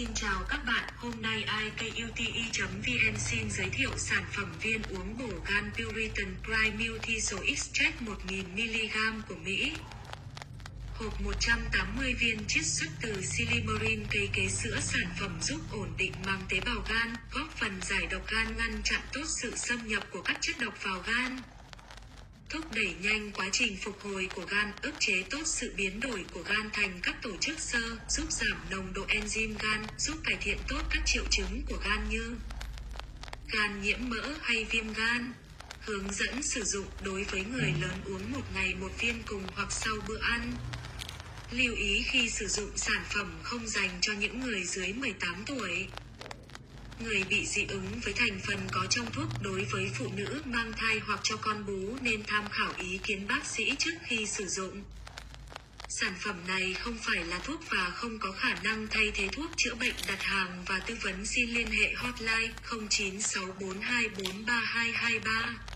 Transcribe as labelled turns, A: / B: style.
A: Xin chào các bạn, hôm nay IKUTI.vn xin giới thiệu sản phẩm viên uống bổ gan Puritan Prime Multisol Extract 1000mg của Mỹ. Hộp 180 viên chiết xuất từ Silimarin cây kế sữa sản phẩm giúp ổn định màng tế bào gan, góp phần giải độc gan ngăn chặn tốt sự xâm nhập của các chất độc vào gan thúc đẩy nhanh quá trình phục hồi của gan, ức chế tốt sự biến đổi của gan thành các tổ chức sơ giúp giảm nồng độ enzyme gan, giúp cải thiện tốt các triệu chứng của gan như gan nhiễm mỡ hay viêm gan. Hướng dẫn sử dụng đối với người lớn uống một ngày một viên cùng hoặc sau bữa ăn. Lưu ý khi sử dụng sản phẩm không dành cho những người dưới 18 tuổi. Người bị dị ứng với thành phần có trong thuốc đối với phụ nữ mang thai hoặc cho con bú nên tham khảo ý kiến bác sĩ trước khi sử dụng. Sản phẩm này không phải là thuốc và không có khả năng thay thế thuốc chữa bệnh đặt hàng và tư vấn xin liên hệ hotline 0964243223.